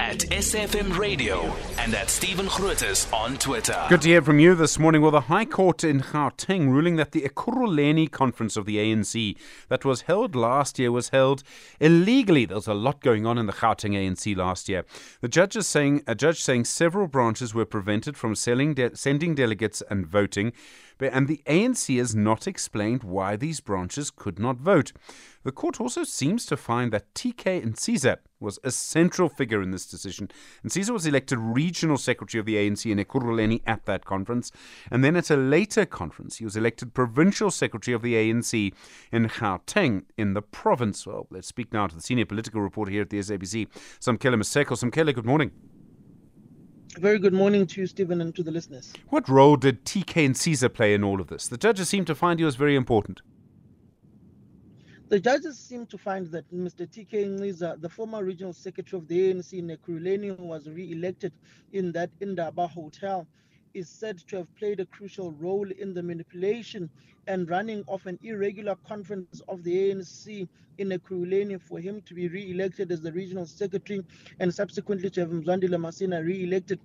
at SFM Radio and at Stephen Grootes on Twitter. Good to hear from you this morning. Well, the High Court in Gauteng ruling that the Ekurhuleni conference of the ANC that was held last year was held illegally. There was a lot going on in the Gauteng ANC last year. The judge is saying a judge saying several branches were prevented from de- sending delegates and voting. And the ANC has not explained why these branches could not vote. The court also seems to find that TK Ntsiza was a central figure in this decision. Ntsiza was elected regional secretary of the ANC in Ekurhuleni at that conference. And then at a later conference, he was elected provincial secretary of the ANC in Gauteng in the province. Well, let's speak now to the senior political reporter here at the SABC, Samkele Maseko. Samkele, good morning. Very good morning to you, Stephen, and to the listeners. What role did TK Ntsiza play in all of this? The judges seem to find he was very important. The judges seem to find that Mr. TK Ntsiza, the former regional secretary of the ANC in Ekurhuleni, who was re-elected in that Indaba hotel, is said to have played a crucial role in the manipulation and running of an irregular conference of the ANC in Ekurhuleni for him to be re-elected as the regional secretary and subsequently to have Mzwandile Masina re-elected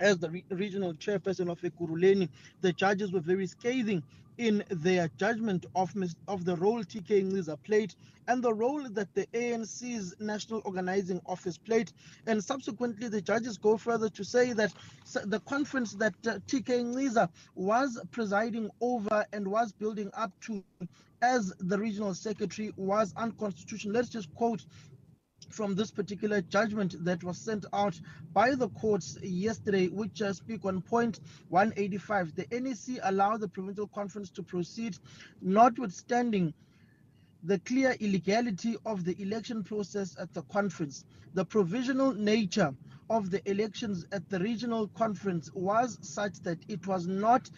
as the re- regional chairperson of Ekurhuleni. The judges were very scathing in their judgment of, of the role TK Ntsiza played and the role that the ANC's National Organizing Office played. And subsequently, the judges go further to say that the conference that uh, TK Ntsiza was presiding over and was building up to as the regional secretary was unconstitutional. Let's just quote from this particular judgment that was sent out by the courts yesterday, which uh, speak on point 185. The NEC allowed the provincial conference to proceed, notwithstanding the clear illegality of the election process at the conference. The provisional nature of the elections at the regional conference was such that it was not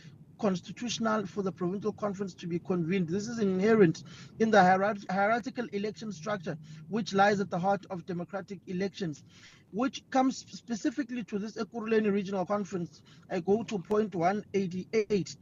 constitutional for the provincial conference to be convened. This is inherent in the hierarchical election structure, which lies at the heart of democratic elections, which comes specifically to this Ekurhuleni Regional Conference. I go to point 188.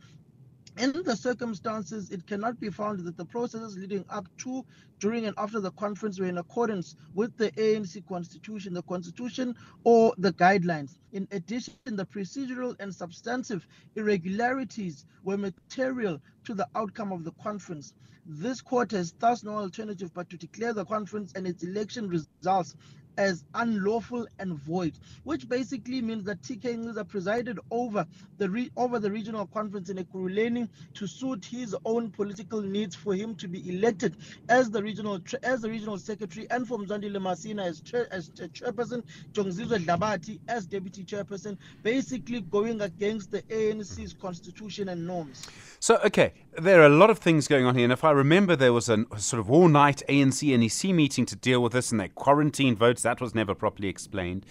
In the circumstances, it cannot be found that the processes leading up to, during, and after the conference were in accordance with the ANC constitution, the constitution, or the guidelines. In addition, the procedural and substantive irregularities were material to the outcome of the conference. This court has thus no alternative but to declare the conference and its election results as unlawful and void, which basically means that TK Ntsiza presided over the re- over the regional conference in Ekurhuleni to suit his own political needs for him to be elected as the regional as the regional secretary and Mzwandile Masina as, chair, as chairperson, Jongzizwe Dlabati as deputy chairperson, basically going against the ANC's constitution and norms. So, okay, there are a lot of things going on here. And if I remember, there was a sort of all night ANC NEC meeting to deal with this, and they quarantined votes. That was never properly explained.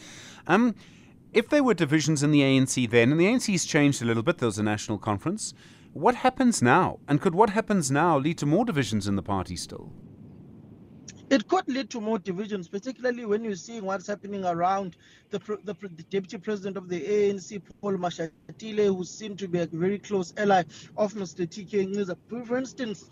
Um, if there were divisions in the ANC then, and the ANC's changed a little bit, there was a national conference, what happens now? And could what happens now lead to more divisions in the party still? It could lead to more divisions, particularly when you're seeing what's happening around the, the, the deputy president of the ANC, Paul Mashatile, who seemed to be a very close ally of Mr. TK Ntsiza. For instance,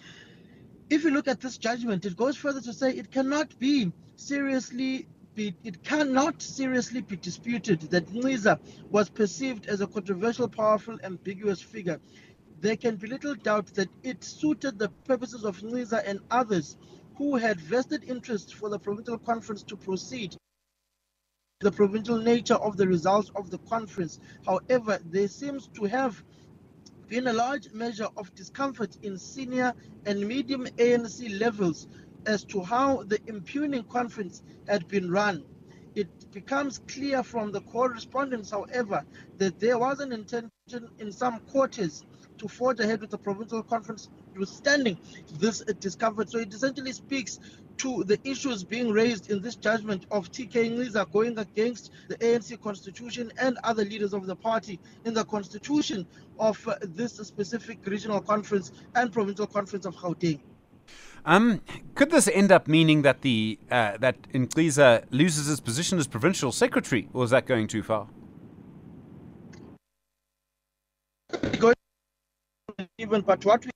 if you look at this judgment, it goes further to say it cannot be seriously be, it cannot seriously be disputed that Ntsiza was perceived as a controversial, powerful, ambiguous figure. There can be little doubt that it suited the purposes of Ntsiza and others who had vested interests for the provincial conference to proceed the provincial nature of the results of the conference. However, there seems to have been a large measure of discomfort in senior and medium ANC levels as to how the impugning conference had been run. It becomes clear from the correspondence, however, that there was an intention in some quarters to forge ahead with the provincial conference, notwithstanding this discomfort. So it essentially speaks to the issues being raised in this judgment of TK Ntsiza going against the ANC constitution and other leaders of the party in the constitution of this specific regional conference and provincial conference of Gauteng. Um, could this end up meaning that the uh, that Ntsiza loses his position as provincial secretary, or is that going too far? Even but what we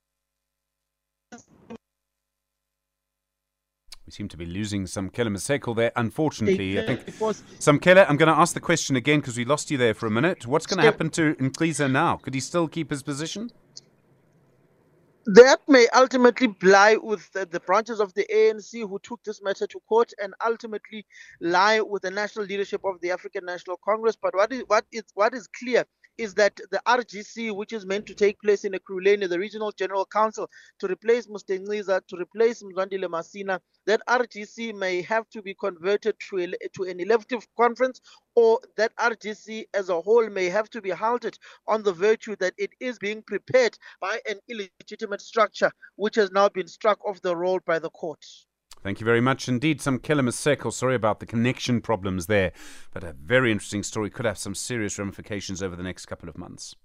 seem to be losing Samkele Maseko there, unfortunately. I think Samkele, I'm going to ask the question again because we lost you there for a minute. What's going to happen to Ntsiza now? Could he still keep his position? That may ultimately lie with the, the branches of the ANC who took this matter to court and ultimately lie with the national leadership of the African National Congress. But what is what is what is clear is that the RGC, which is meant to take place in Ekurhuleni, the Regional General Council, to replace Mr. Ntsiza, to replace Mzwandile Masina, that RGC may have to be converted to, a, to an elective conference, or that RGC as a whole may have to be halted on the virtue that it is being prepared by an illegitimate structure, which has now been struck off the roll by the court. Thank you very much indeed. Samkele Maseko. Oh, sorry about the connection problems there, but a very interesting story. Could have some serious ramifications over the next couple of months.